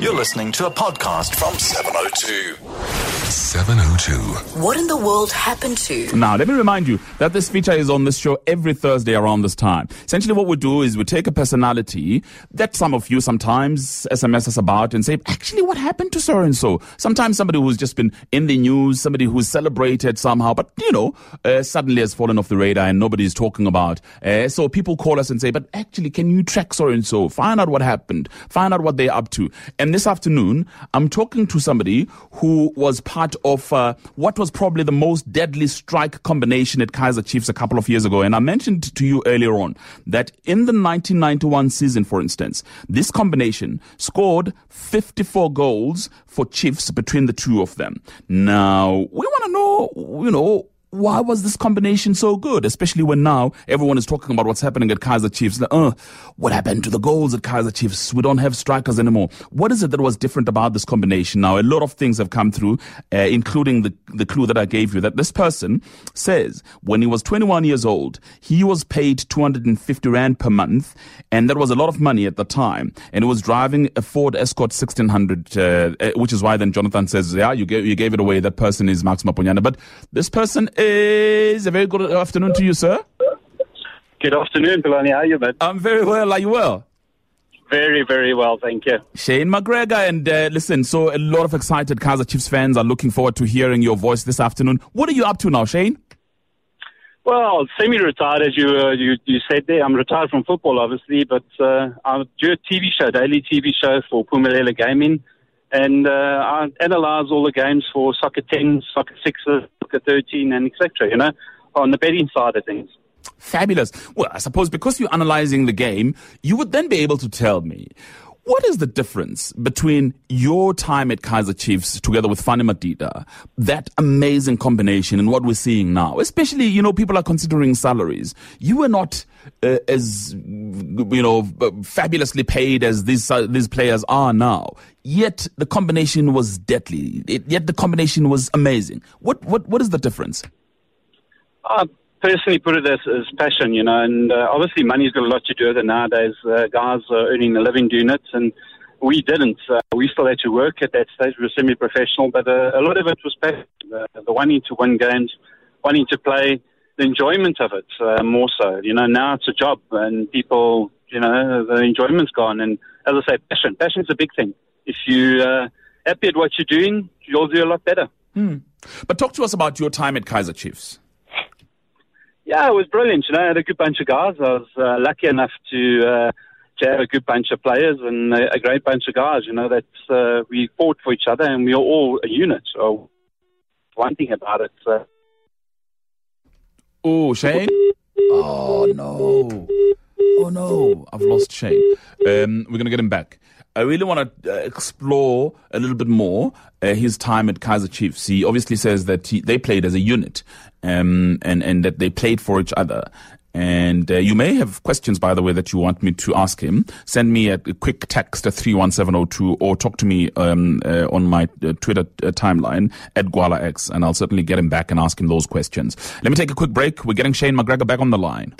You're listening to a podcast from 702. 702. What in the world happened to? Now, let me remind you that this feature is on this show every Thursday around this time. Essentially, what we do is we take a personality that some of you sometimes SMS us about and say, actually, what happened to so and so? Sometimes somebody who's just been in the news, somebody who's celebrated somehow, but you know, uh, suddenly has fallen off the radar and nobody's talking about. Uh, so people call us and say, but actually, can you track so and so? Find out what happened. Find out what they're up to. And this afternoon, I'm talking to somebody who was part of uh, what was probably the most deadly strike combination at Kaizer Chiefs a couple of years ago. And I mentioned to you earlier on that in the 1991 season, for instance, this combination scored 54 goals for Chiefs between the two of them. Now, we want to know, you know, why was this combination so good? Especially when now everyone is talking about what's happening at Kaizer Chiefs. Uh, what happened to the goals at Kaizer Chiefs? We don't have strikers anymore. What is it that was different about this combination? Now, a lot of things have come through, uh, including the, the clue that I gave you that this person says when he was 21 years old, he was paid 250 Rand per month. And that was a lot of money at the time. And he was driving a Ford Escort 1600, uh, uh, which is why then Jonathan says, yeah, you gave, you gave it away. That person is Max Maponyane. But this person is a very good afternoon to you, sir. Good afternoon, Xolani. How are you, man? I'm very well. Are you well? Very, very well, thank you. Shane Macgregor, and uh, listen, so a lot of excited Kaizer Chiefs fans are looking forward to hearing your voice this afternoon. What are you up to now, Shane? Well, semi-retired, as you, uh, you you said there. I'm retired from football, obviously, but uh, I do a TV show, daily TV show for Phumelela Gaming, and uh, I analyze all the games for soccer 10, soccer 6, soccer 13, and etc. You know, on the betting side of things. Fabulous. Well, I suppose because you're analyzing the game, you would then be able to tell me what is the difference between your time at Kaizer Chiefs together with Fani Madida, that amazing combination, and what we're seeing now? Especially, you know, people are considering salaries. You were not uh, as, you know, fabulously paid as these uh, these players are now. Yet the combination was deadly. It, yet the combination was amazing. What what what is the difference? I personally put it as, as passion, you know, and uh, obviously money's got a lot to do with it nowadays. Uh, guys are earning a living doing it, and we didn't. Uh, we still had to work at that stage. We were semi-professional, but uh, a lot of it was passion. Uh, the wanting to win games, wanting to play, the enjoyment of it uh, more so. You know, now it's a job, and people, you know, the enjoyment's gone. And as I say, passion. Passion's a big thing. If you uh, happy at what you're doing, you'll do a lot better. Hmm. But talk to us about your time at Kaizer Chiefs. Yeah, it was brilliant. You know, I had a good bunch of guys. I was uh, lucky enough to uh, to have a good bunch of players and a, a great bunch of guys. You know, that uh, we fought for each other and we were all a unit. So one thing about it. Oh, Shane. Oh no. Oh no, I've lost Shane. Um, we're gonna get him back. I really want to uh, explore a little bit more uh, his time at Kaizer Chiefs. He obviously says that he, they played as a unit um, and, and that they played for each other. And uh, you may have questions, by the way, that you want me to ask him. Send me a, quick text at 31702 or talk to me um, uh, on my uh, Twitter uh, timeline at GwalaX, and I'll certainly get him back and ask him those questions. Let me take a quick break. We're getting Shane Macgregor back on the line.